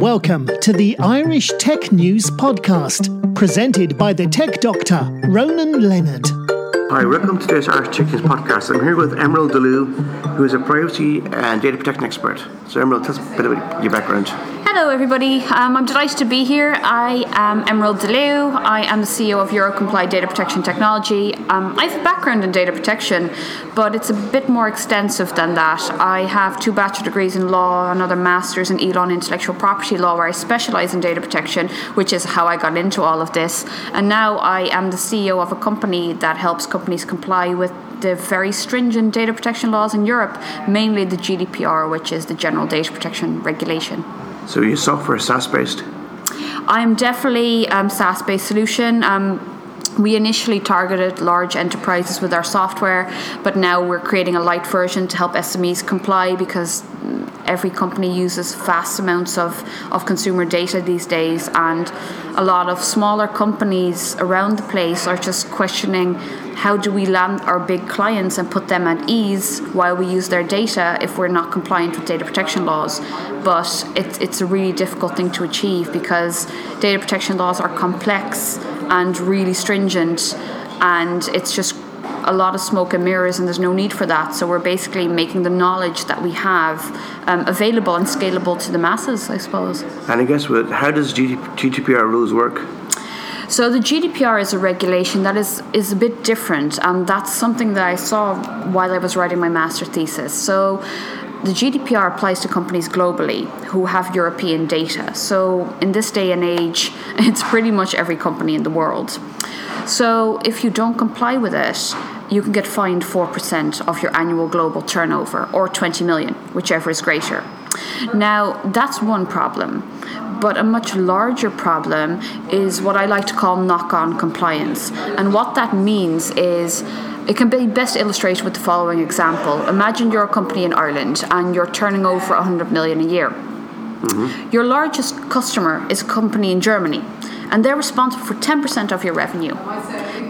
Welcome to the Irish Tech News Podcast, presented by the tech doctor, Ronan Leonard. Hi, welcome to today's Irish Tech News Podcast. I'm here with Emerald De Leeuw, who is a privacy and data protection expert. So, Emerald, tell us a bit about your background. Hello, everybody. Um, I'm delighted to be here. I am Emerald De Leeuw. I am the CEO of EuroComply Data Protection Technology. Um, I have a background in data protection, but it's a bit more extensive than that. I have two bachelor degrees in law, another master's in Elon Intellectual Property Law, where I specialise in data protection, which is how I got into all of this. And now I am the CEO of a company that helps companies comply with the very stringent data protection laws in Europe, mainly the GDPR, which is the General Data Protection Regulation. So, your software is SaaS based? I'm definitely um, SaaS based solution. Um, we initially targeted large enterprises with our software, but now we're creating a light version to help SMEs comply because every company uses vast amounts of, of consumer data these days, and a lot of smaller companies around the place are just questioning how do we land our big clients and put them at ease while we use their data if we're not compliant with data protection laws. But it's, it's a really difficult thing to achieve because data protection laws are complex and really stringent, and it's just a lot of smoke and mirrors, and there's no need for that. So we're basically making the knowledge that we have um, available and scalable to the masses, I suppose. And I guess, with, how does GDPR rules work? So the GDPR is a regulation that is is a bit different, and that's something that I saw while I was writing my master thesis. So the GDPR applies to companies globally who have European data. So in this day and age, it's pretty much every company in the world. So if you don't comply with it, you can get fined 4% of your annual global turnover or 20 million, whichever is greater. Now, that's one problem. But a much larger problem is what I like to call knock on compliance. And what that means is it can be best illustrated with the following example. Imagine you're a company in Ireland and you're turning over 100 million a year. Mm-hmm. Your largest customer is a company in Germany, and they're responsible for 10% of your revenue.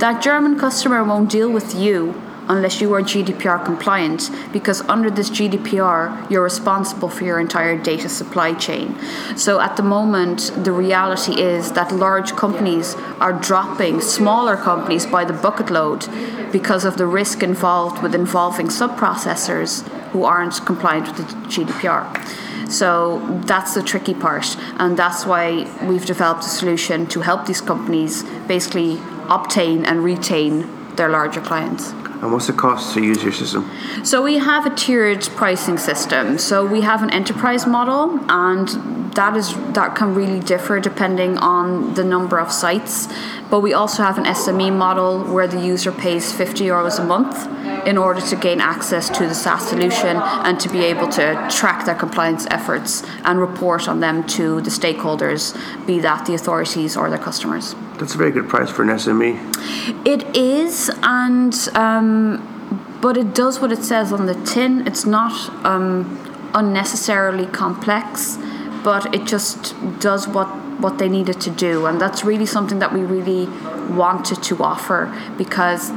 That German customer won't deal with you unless you are GDPR compliant, because under this GDPR, you're responsible for your entire data supply chain. So at the moment, the reality is that large companies are dropping smaller companies by the bucket load because of the risk involved with involving sub processors who aren't compliant with the GDPR. So that's the tricky part, and that's why we've developed a solution to help these companies basically obtain and retain their larger clients. And what's the cost to use your system? So we have a tiered pricing system. So we have an enterprise model, and that is that can really differ depending on the number of sites. But we also have an SME model where the user pays 50 euros a month in order to gain access to the SaaS solution and to be able to track their compliance efforts and report on them to the stakeholders, be that the authorities or their customers. That's a very good price for an SME. It is, and um, but it does what it says on the tin. It's not um, unnecessarily complex, but it just does what what they needed to do, and that's really something that we really wanted to offer because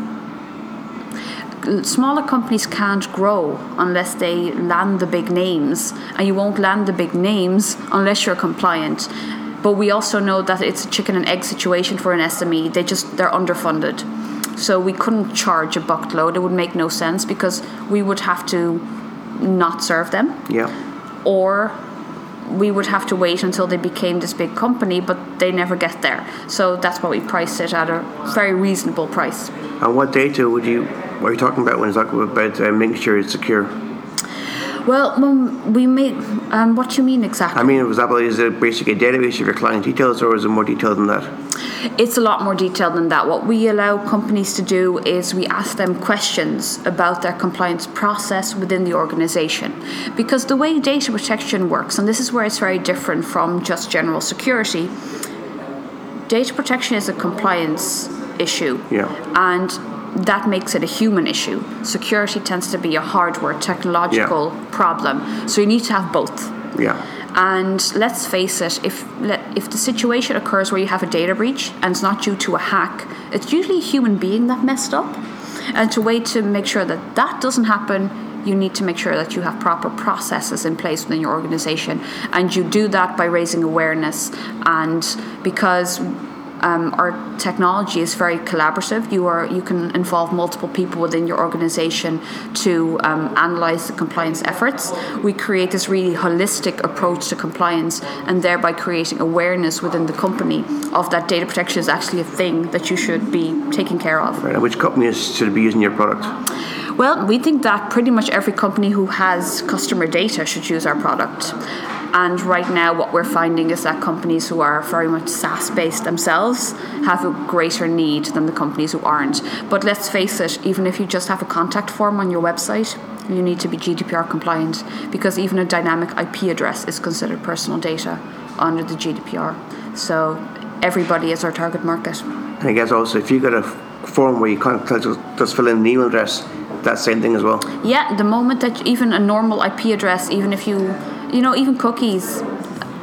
smaller companies can't grow unless they land the big names, and you won't land the big names unless you're compliant. But we also know that it's a chicken and egg situation for an SME. They just they're underfunded, so we couldn't charge a bucket load. It would make no sense because we would have to not serve them. Yeah. Or we would have to wait until they became this big company, but they never get there. So that's why we priced it at a very reasonable price. And what data would you? What are you talking about when you talk about uh, making sure it's secure? Well, we made. Um, what do you mean exactly? I mean, for example, is it basically a database of your client details, or is it more detailed than that? It's a lot more detailed than that. What we allow companies to do is we ask them questions about their compliance process within the organization. Because the way data protection works, and this is where it's very different from just general security, data protection is a compliance issue. Yeah. And that makes it a human issue. Security tends to be a hardware, technological Yeah. problem. So you need to have both. Yeah. And let's face it, if if the situation occurs where you have a data breach and it's not due to a hack, it's usually a human being that messed up. And to wait to make sure that that doesn't happen, you need to make sure that you have proper processes in place within your organization. And you do that by raising awareness. And because um, our technology is very collaborative. You are you can involve multiple people within your organization to um, analyze the compliance efforts. We create this really holistic approach to compliance, and thereby creating awareness within the company of that data protection is actually a thing that you should be taking care of. Right. Which companies should be using your product? Well, we think that pretty much every company who has customer data should use our product. And right now, what we're finding is that companies who are very much SaaS based themselves have a greater need than the companies who aren't. But let's face it, even if you just have a contact form on your website, you need to be GDPR compliant because even a dynamic IP address is considered personal data under the GDPR. So everybody is our target market. And I guess also if you've got a form where you just, just fill in an email address, that same thing as well. Yeah, the moment that even a normal IP address, even if you you know, even cookies,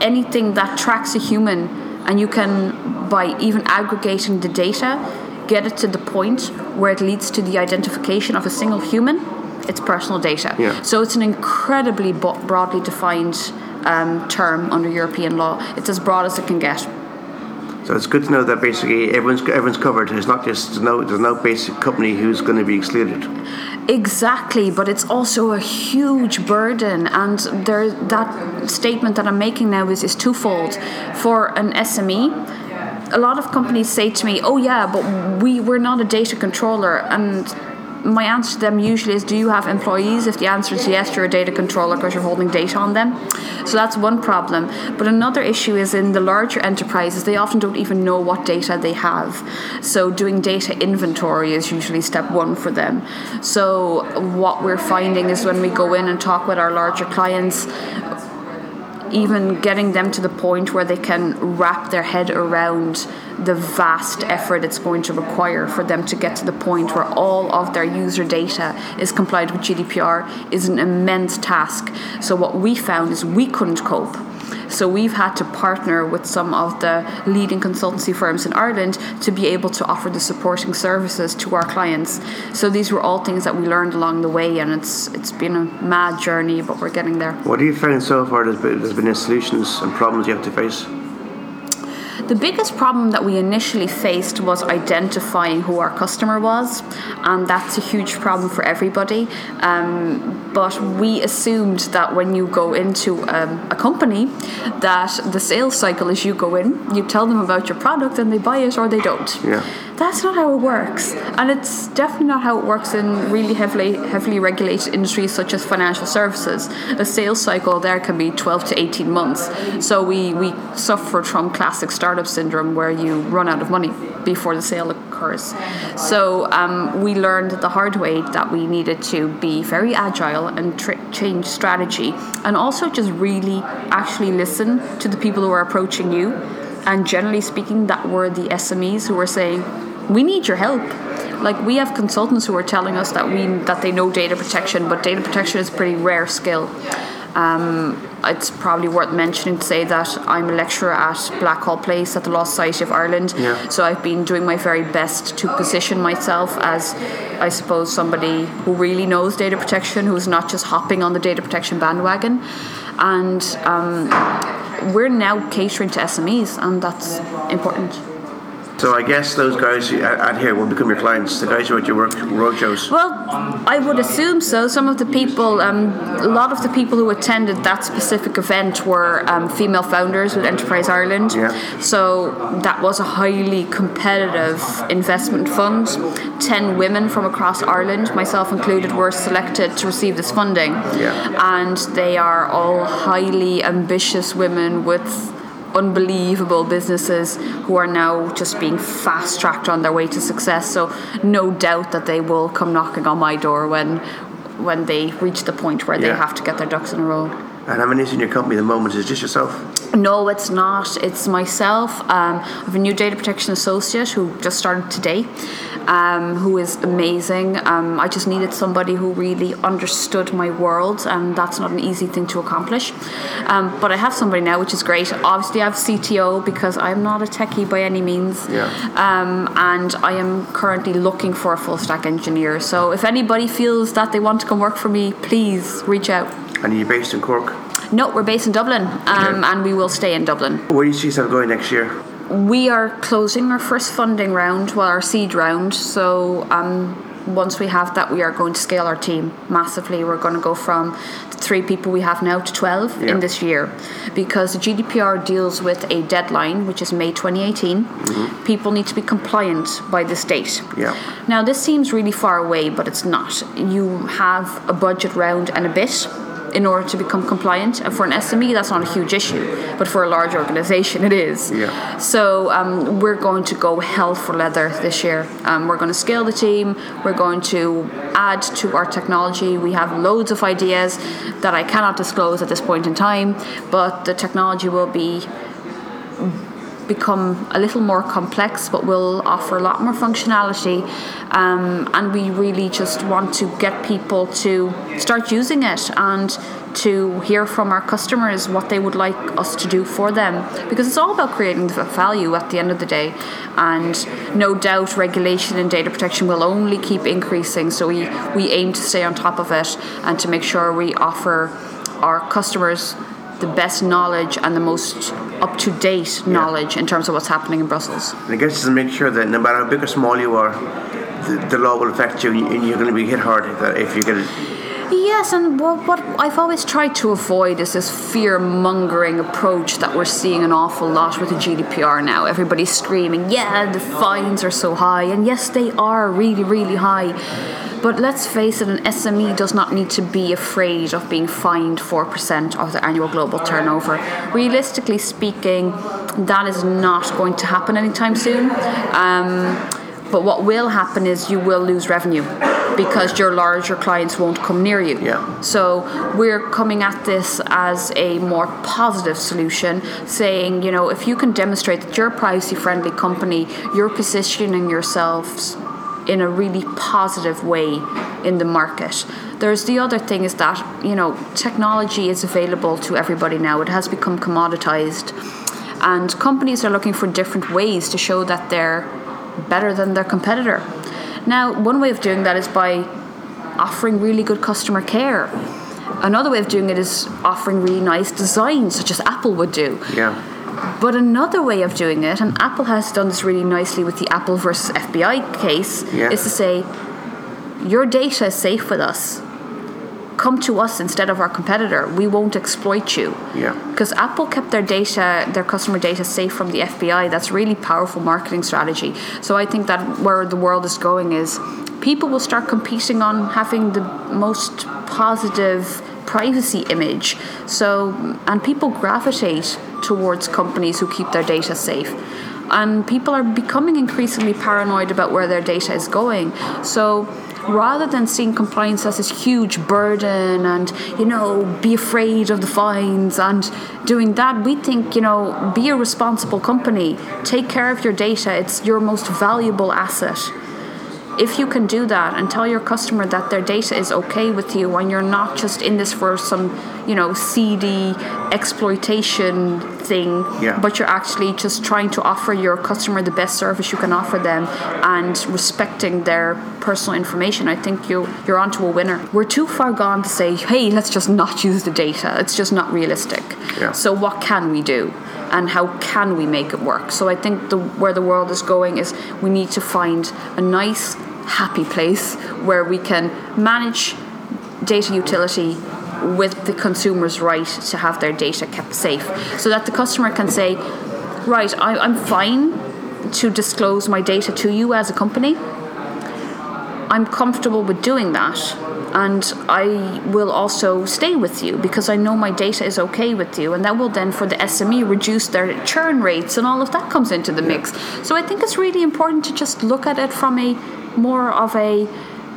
anything that tracks a human, and you can, by even aggregating the data, get it to the point where it leads to the identification of a single human, it's personal data. Yeah. So it's an incredibly broadly defined um, term under European law. It's as broad as it can get. So it's good to know that basically everyone's everyone's covered. It's not just there's no there's no basic company who's going to be excluded. Exactly, but it's also a huge burden, and there that statement that I'm making now is is twofold. For an SME, a lot of companies say to me, "Oh yeah, but we we're not a data controller," and my answer to them usually is do you have employees? If the answer is yes you're a data controller because you're holding data on them. So that's one problem. But another issue is in the larger enterprises they often don't even know what data they have. So doing data inventory is usually step one for them. So what we're finding is when we go in and talk with our larger clients even getting them to the point where they can wrap their head around the vast effort it's going to require for them to get to the point where all of their user data is complied with GDPR is an immense task. So, what we found is we couldn't cope. So we've had to partner with some of the leading consultancy firms in Ireland to be able to offer the supporting services to our clients. So these were all things that we learned along the way, and it's it's been a mad journey, but we're getting there. What have you found so far? There's been, there's been solutions and problems you have to face. The biggest problem that we initially faced was identifying who our customer was, and that's a huge problem for everybody. Um, but we assumed that when you go into um, a company, that the sales cycle is you go in, you tell them about your product, and they buy it or they don't. Yeah that's not how it works. And it's definitely not how it works in really heavily heavily regulated industries such as financial services. A sales cycle there can be 12 to 18 months. So we we suffered from classic startup syndrome where you run out of money before the sale occurs. So um, we learned the hard way that we needed to be very agile and change strategy and also just really actually listen to the people who are approaching you. And generally speaking that were the SMEs who were saying we need your help like we have consultants who are telling us that we that they know data protection but data protection is a pretty rare skill um, it's probably worth mentioning to say that I'm a lecturer at Blackhall Place at the Law Society of Ireland. Yeah. So I've been doing my very best to position myself as, I suppose, somebody who really knows data protection, who's not just hopping on the data protection bandwagon. And um, we're now catering to SMEs, and that's important. So I guess those guys out here will become your clients. The guys who are at your work roadshows. Well, I would assume so. Some of the people, um, a lot of the people who attended that specific event were um, female founders with Enterprise Ireland. Yeah. So that was a highly competitive investment fund. Ten women from across Ireland, myself included, were selected to receive this funding. Yeah. And they are all highly ambitious women with unbelievable businesses who are now just being fast tracked on their way to success. So no doubt that they will come knocking on my door when when they reach the point where they have to get their ducks in a row. And how many is in your company at the moment? Is it just yourself? No, it's not. It's myself. Um, I have a new data protection associate who just started today, um, who is amazing. Um, I just needed somebody who really understood my world, and that's not an easy thing to accomplish. Um, but I have somebody now, which is great. Obviously, I have CTO because I'm not a techie by any means, Yeah. um, and I am currently looking for a full stack engineer. So if anybody feels that they want to come work for me, please reach out. And you're based in Cork. No, we're based in Dublin, um, and we will stay in Dublin. Where do you see yourself going next year? We are closing our first funding round, well, our seed round. So um, once we have that, we are going to scale our team massively. We're going to go from the three people we have now to 12 Yeah. in this year because the GDPR deals with a deadline, which is May 2018. People need to be compliant by this date. Yeah. Now, this seems really far away, but it's not. You have a budget round and a bit in order to become compliant. And for an SME, that's not a huge issue, but for a large organization, it is. Yeah. So um, we're going to go hell for leather this year. Um, we're going to scale the team. We're going to add to our technology. We have loads of ideas that I cannot disclose at this point in time, but the technology will be become a little more complex, but will offer a lot more functionality. Um, and we really just want to get people to start using it and to hear from our customers what they would like us to do for them. Because it's all about creating the value at the end of the day. And no doubt regulation and data protection will only keep increasing. So we, we aim to stay on top of it and to make sure we offer our customers the best knowledge and the most up to date knowledge in terms of what's happening in Brussels. And I guess just to make sure that no matter how big or small you are, the, the law will affect you and you're going to be hit hard if if you get it. Yes, and what, what I've always tried to avoid is this fear mongering approach that we're seeing an awful lot with the GDPR now. Everybody's screaming, yeah, the fines are so high, and yes, they are really, really high. But let's face it, an SME does not need to be afraid of being fined 4% of the annual global turnover. Realistically speaking, that is not going to happen anytime soon. Um, but what will happen is you will lose revenue because your larger clients won't come near you. Yeah. So we're coming at this as a more positive solution, saying, you know, if you can demonstrate that you're a privacy friendly company, you're positioning yourselves in a really positive way in the market. There's the other thing is that, you know, technology is available to everybody now. It has become commoditized. And companies are looking for different ways to show that they're better than their competitor. Now, one way of doing that is by offering really good customer care. Another way of doing it is offering really nice designs, such as Apple would do. Yeah. But another way of doing it, and Apple has done this really nicely with the Apple versus FBI case, Yeah. is to say, your data is safe with us. Come to us instead of our competitor. We won't exploit you. Yeah. Because Apple kept their data, their customer data safe from the FBI. That's really powerful marketing strategy. So I think that where the world is going is people will start competing on having the most positive privacy image. So and people gravitate towards companies who keep their data safe. And people are becoming increasingly paranoid about where their data is going. So rather than seeing compliance as this huge burden and you know be afraid of the fines and doing that we think you know be a responsible company take care of your data it's your most valuable asset if you can do that and tell your customer that their data is okay with you and you're not just in this for some you know seedy exploitation thing Yeah. but you're actually just trying to offer your customer the best service you can offer them and respecting their personal information i think you you're onto a winner we're too far gone to say hey let's just not use the data it's just not realistic Yeah. so what can we do and how can we make it work so i think the where the world is going is we need to find a nice happy place where we can manage data utility with the consumer's right to have their data kept safe. So that the customer can say right I, i'm fine to disclose my data to you as a company. I'm comfortable with doing that and I will also stay with you because I know my data is okay with you, and that will then, for the SME, reduce their churn rates, and all of that comes into the mix. So I think it's really important to just look at it from a more of a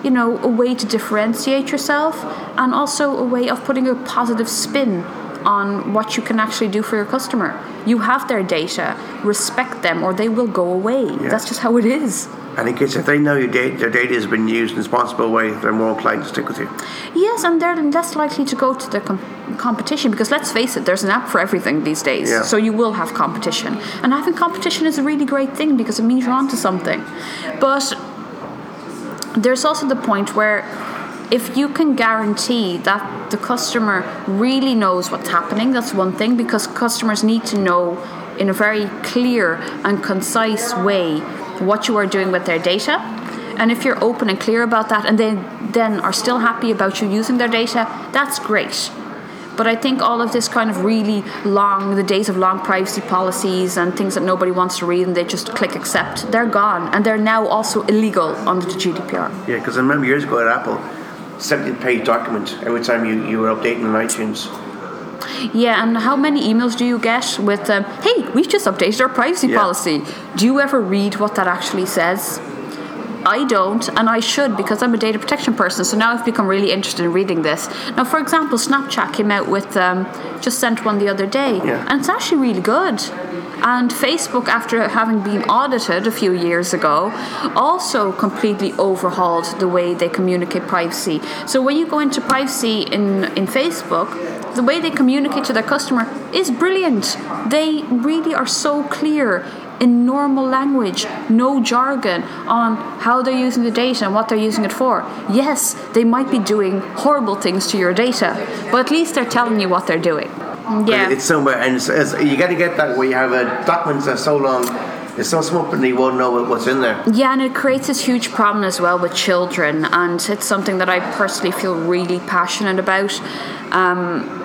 you know, a way to differentiate yourself and also a way of putting a positive spin on what you can actually do for your customer. You have their data, respect them, or they will go away. That's just how it is. And in case if they know your data, their data has been used in a responsible way, they're more inclined to stick with you. Yes, and they're less likely to go to the com- competition because let's face it, there's an app for everything these days. Yeah. So you will have competition. And having competition is a really great thing because it means you're onto something. But there's also the point where if you can guarantee that the customer really knows what's happening, that's one thing because customers need to know in a very clear and concise way what you are doing with their data. And if you're open and clear about that and they then are still happy about you using their data, that's great. But I think all of this kind of really long, the days of long privacy policies and things that nobody wants to read and they just click accept, they're gone. And they're now also illegal under the GDPR. Yeah, because I remember years ago at Apple, 17 page document every time you, you were updating on iTunes. Yeah, and how many emails do you get with, um, hey, we've just updated our privacy Yeah. policy? Do you ever read what that actually says? I don't, and I should because I'm a data protection person. So now I've become really interested in reading this. Now, for example, Snapchat came out with um, just sent one the other day, Yeah. and it's actually really good. And Facebook, after having been audited a few years ago, also completely overhauled the way they communicate privacy. So when you go into privacy in in Facebook, the way they communicate to their customer is brilliant. They really are so clear in normal language, no jargon on how they're using the data and what they're using it for. Yes, they might be doing horrible things to your data, but at least they're telling you what they're doing. Yeah. It's somewhere, and it's, it's, you got to get that where you have a document that's so long, it's so small, and you won't know what's in there. Yeah, and it creates this huge problem as well with children, and it's something that I personally feel really passionate about. Um,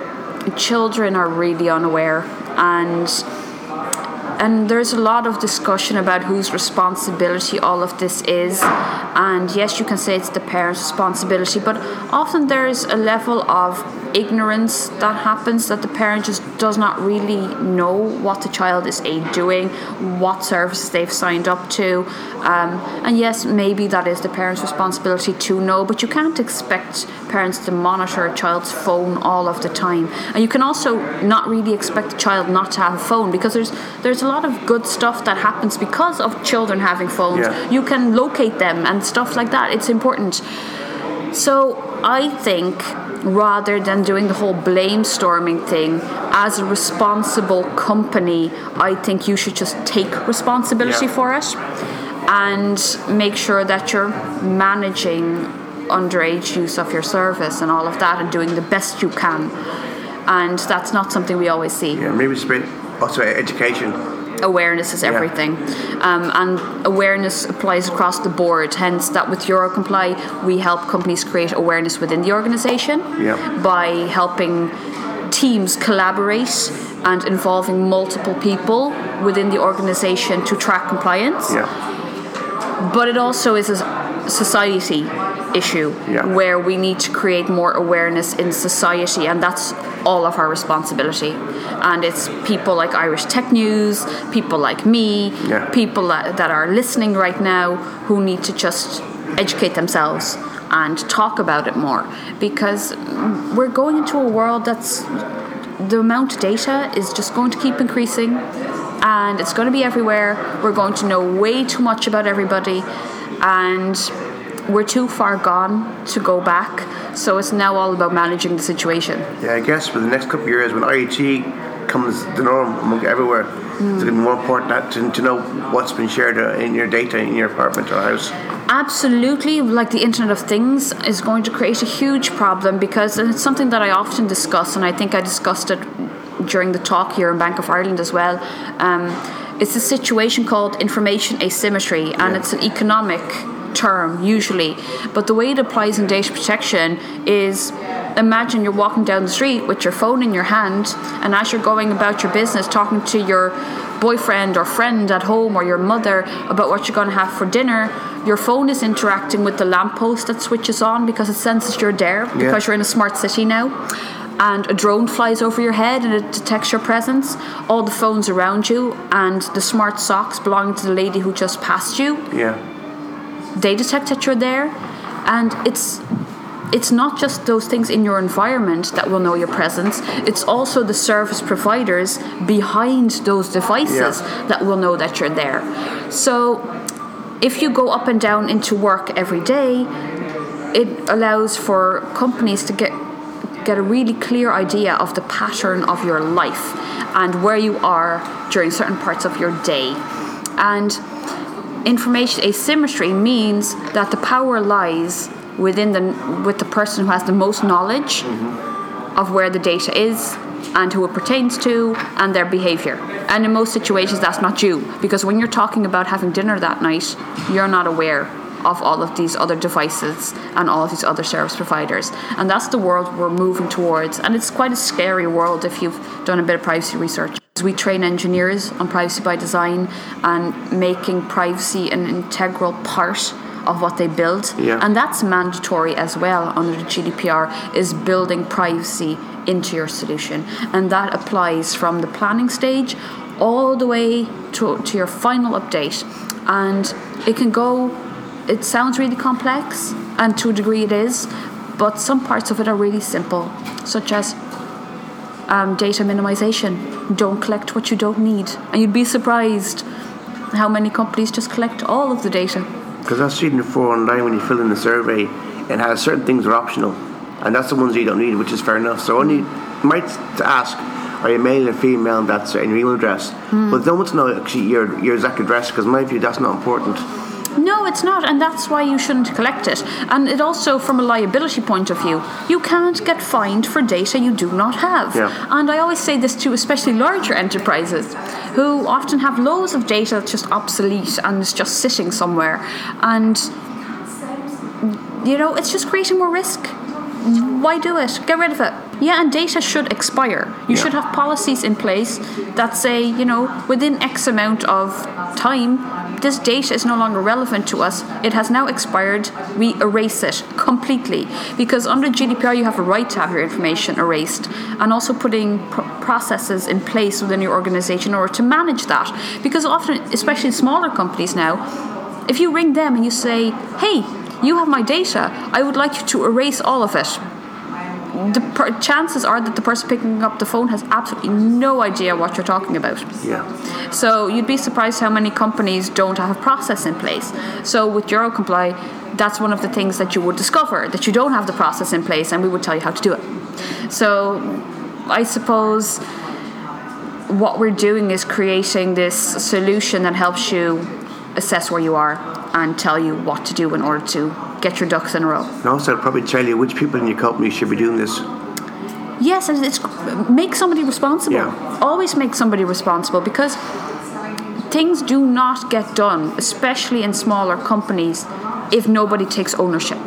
children are really unaware, and and there's a lot of discussion about whose responsibility all of this is. And yes, you can say it's the parent's responsibility, but often there's a level of ignorance that happens that the parent just does not really know what the child is A, doing, what services they've signed up to. Um, and yes, maybe that is the parent's responsibility to know, but you can't expect parents to monitor a child's phone all of the time. And you can also not really expect a child not to have a phone because there's there's a lot of good stuff that happens because of children having phones. Yeah. You can locate them and stuff like that. It's important. So I think rather than doing the whole blame storming thing, as a responsible company, I think you should just take responsibility Yeah. for it and make sure that you're managing underage use of your service and all of that and doing the best you can. And that's not something we always see Yeah, maybe it's bit also education. Awareness is everything. Um, and awareness applies across the board. Hence that with EuroComply we help companies create awareness within the organization Yeah. by helping teams collaborate and involving multiple people within the organization to track compliance. Yeah, but it also is a society issue Yeah. where we need to create more awareness in society and that's all of our responsibility and it's people like irish tech news people like me Yeah. people that, that are listening right now who need to just educate themselves and talk about it more because we're going into a world that's the amount of data is just going to keep increasing and it's going to be everywhere. We're going to know way too much about everybody and we're too far gone to go back. So it's now all about managing the situation. yeah. I guess for the next couple of years, when IoT comes the norm among everywhere, it's going to be more important that- to, to know what's been shared uh, in your data in your apartment or house. Absolutely, like the Internet of Things is going to create a huge problem because and it's something that I often discuss, and I think I discussed it during the talk here in Bank of Ireland as well. Um, it's a situation called information asymmetry, and it's an economic term usually, but the way it applies in data protection is imagine you're walking down the street with your phone in your hand, and as you're going about your business, talking to your boyfriend or friend at home or your mother about what you're going to have for dinner, your phone is interacting with the lamppost that switches on because it senses you're there because you're in a smart city now. And a drone flies over your head and it detects your presence. All the phones around you and the smart socks belonging to the lady who just passed you Yeah, they detect that you're there and it's it's not just those things in your environment that will know your presence, it's also the service providers behind those devices Yeah. that will know that you're there. So if you go up and down into work every day, it allows for companies to get get a really clear idea of the pattern of your life and where you are during certain parts of your day. And information asymmetry means that the power lies within the with the person who has the most knowledge of where the data is and who it pertains to and their behavior. And in most situations that's not you because when you're talking about having dinner that night, you're not aware of all of these other devices and all of these other service providers. And that's the world we're moving towards. And it's quite a scary world if you've done a bit of privacy research. We train engineers on privacy by design and making privacy an integral part of what they build. Yeah. And that's mandatory as well under the GDPR is building privacy into your solution. And that applies from the planning stage all the way to, to your final update. And it can go it sounds really complex, and to a degree it is, but some parts of it are really simple, such as um, data minimization. Don't collect what you don't need. And you'd be surprised how many companies just collect all of the data. Because I've seen before online when you fill in the survey, it has certain things are optional, and that's the ones you don't need, which is fair enough. So only you might ask, are you male or female? and That's in your email address, but they don't want to know actually your your exact address because in my view that's not important. No, it's not, and that's why you shouldn't collect it. And it also, from a liability point of view, you can't get fined for data you do not have. Yeah. And I always say this to especially larger enterprises who often have loads of data that's just obsolete and is just sitting somewhere. And, you know, it's just creating more risk. Why do it? Get rid of it. Yeah, and data should expire. You Yeah. should have policies in place that say, you know, within X amount of time, this data is no longer relevant to us. It has now expired. We erase it completely. Because under GDPR, you have a right to have your information erased, and also putting pr- processes in place within your organization in order to manage that. Because often, especially in smaller companies now, if you ring them and you say, hey, you have my data, I would like you to erase all of it. The per- chances are that the person picking up the phone has absolutely no idea what you're talking about. Yeah. So you'd be surprised how many companies don't have a process in place. So with EuroComply, that's one of the things that you would discover that you don't have the process in place, and we would tell you how to do it. So I suppose what we're doing is creating this solution that helps you assess where you are and tell you what to do in order to get your ducks in a row. And also, I'd probably tell you which people in your company should be doing this. Yes, and it's make somebody responsible. Yeah. Always make somebody responsible because things do not get done, especially in smaller companies, if nobody takes ownership.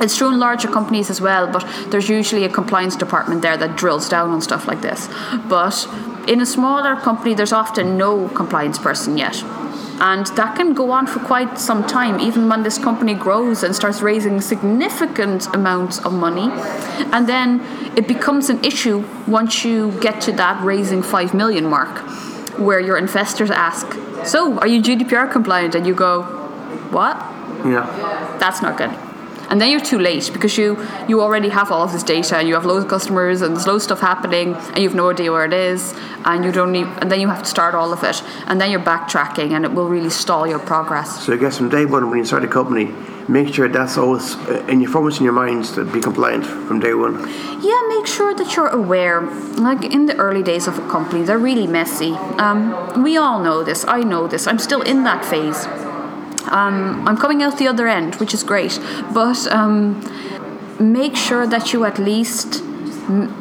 It's true in larger companies as well, but there's usually a compliance department there that drills down on stuff like this. But in a smaller company, there's often no compliance person yet. And that can go on for quite some time, even when this company grows and starts raising significant amounts of money. And then it becomes an issue once you get to that raising 5 million mark, where your investors ask, So, are you GDPR compliant? And you go, What? Yeah. That's not good. And then you're too late because you you already have all of this data and you have loads of customers and there's loads of stuff happening and you have no idea where it is and you don't need and then you have to start all of it and then you're backtracking and it will really stall your progress. So I guess from day one, when you start a company, make sure that's always uh, in your foremost in your minds to be compliant from day one. Yeah, make sure that you're aware. Like in the early days of a company, they're really messy. Um, we all know this. I know this. I'm still in that phase. Um, I'm coming out the other end, which is great. But um, make sure that you at least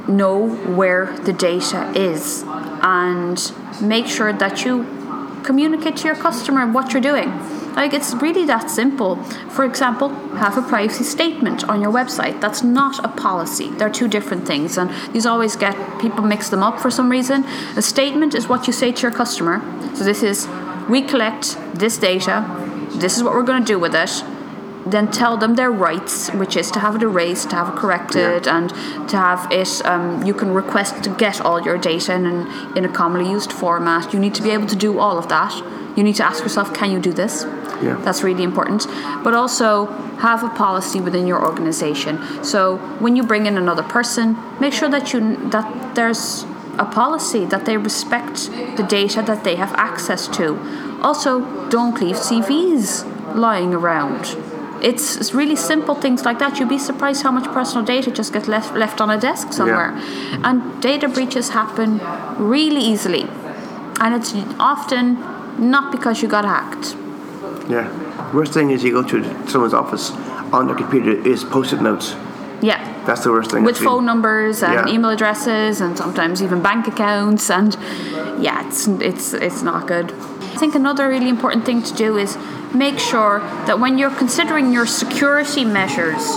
know where the data is and make sure that you communicate to your customer what you're doing. Like it's really that simple. For example, have a privacy statement on your website. That's not a policy. They're two different things, and these always get people mix them up for some reason. A statement is what you say to your customer. So this is we collect this data. This is what we're going to do with it. Then tell them their rights, which is to have it erased, to have it corrected, and to have it. Um, you can request to get all your data in, in a commonly used format. You need to be able to do all of that. You need to ask yourself, can you do this? Yeah. That's really important. But also have a policy within your organization. So when you bring in another person, make sure that you that there's a policy that they respect the data that they have access to. Also, don't leave CVs lying around. It's, it's really simple things like that. You'd be surprised how much personal data just gets left, left on a desk somewhere. Yeah. And data breaches happen really easily. And it's often not because you got hacked. Yeah. Worst thing is you go to someone's office on their computer is post-it notes. Yeah. That's the worst thing. With phone numbers and Yeah. email addresses and sometimes even bank accounts and yeah, it's it's it's not good. I think another really important thing to do is make sure that when you're considering your security measures,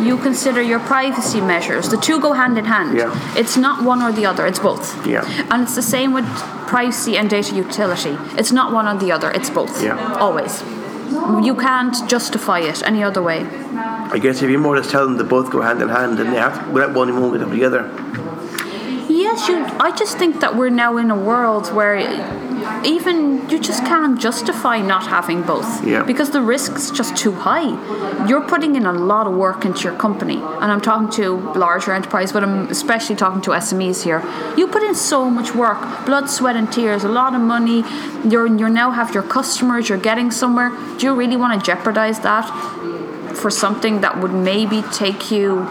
you consider your privacy measures. The two go hand in hand. Yeah. It's not one or the other, it's both. Yeah. And it's the same with privacy and data utility. It's not one or the other, it's both. Yeah. Always. You can't justify it any other way. I guess if you more or less tell them they both go hand in hand, and they have to, without one, you won't get them together. Yes, you. I just think that we're now in a world where even you just can't justify not having both. Yeah. Because the risk's just too high. You're putting in a lot of work into your company, and I'm talking to larger enterprise, but I'm especially talking to SMEs here. You put in so much work, blood, sweat, and tears, a lot of money. You're you now have your customers. You're getting somewhere. Do you really want to jeopardize that for something that would maybe take you?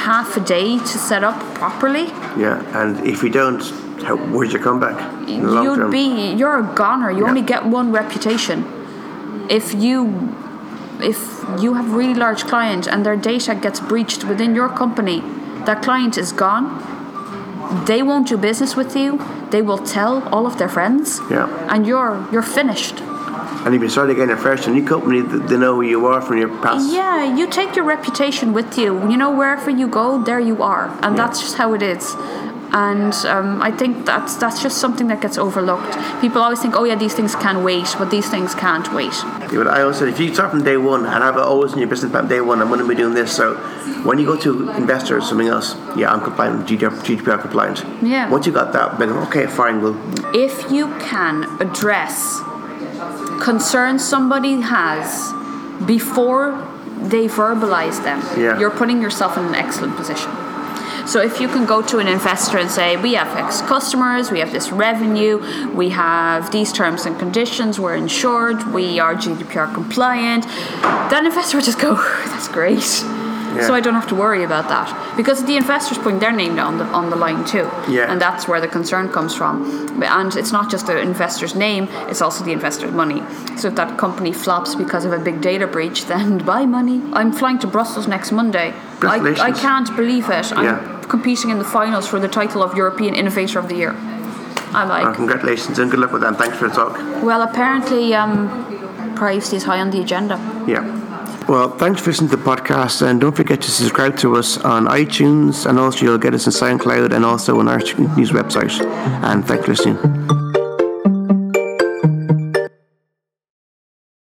half a day to set up properly, Yeah. And if you don't, how, would you come back? you'd term? be you're a goner. You Yeah. only get one reputation. If you if you have really large client and their data gets breached within your company, that client is gone. They won't do business with you. They will tell all of their friends. Yeah. And you're you're finished. And if you start again afresh, a new company, they know who you are from your past. Yeah, you take your reputation with you. You know, wherever you go, there you are, and Yeah. that's just how it is. And um, I think that's that's just something that gets overlooked. People always think, oh yeah, these things can wait, but these things can't wait. Yeah, but I also, if you start from day one and have it always in your business plan, day one, I'm going to be doing this. So when you go to investors, something else, yeah, I'm compliant, GDPR, GDPR compliant. Yeah. Once you got that, then okay, fine, we'll. If you can address concerns somebody has before they verbalize them, Yeah. you're putting yourself in an excellent position. So if you can go to an investor and say, we have X customers, we have this revenue, we have these terms and conditions, we're insured, we are GDPR compliant, that investor would just go, that's great. So I don't have to worry about that because the investor's putting their name on the on the line too, Yeah. and that's where the concern comes from. And it's not just the investor's name; it's also the investor's money. So if that company flops because of a big data breach, then buy money. I'm flying to Brussels next Monday. I, I can't believe it. I'm Yeah. Competing in the finals for the title of European Innovator of the Year. I'm like, Uh, congratulations and good luck with that. Thanks for the talk. well, apparently, um, privacy is high on the agenda. Yeah. Well, thanks for listening to the podcast, and don't forget to subscribe to us on iTunes, and also you'll get us in SoundCloud and also on our news website. And thanks for listening.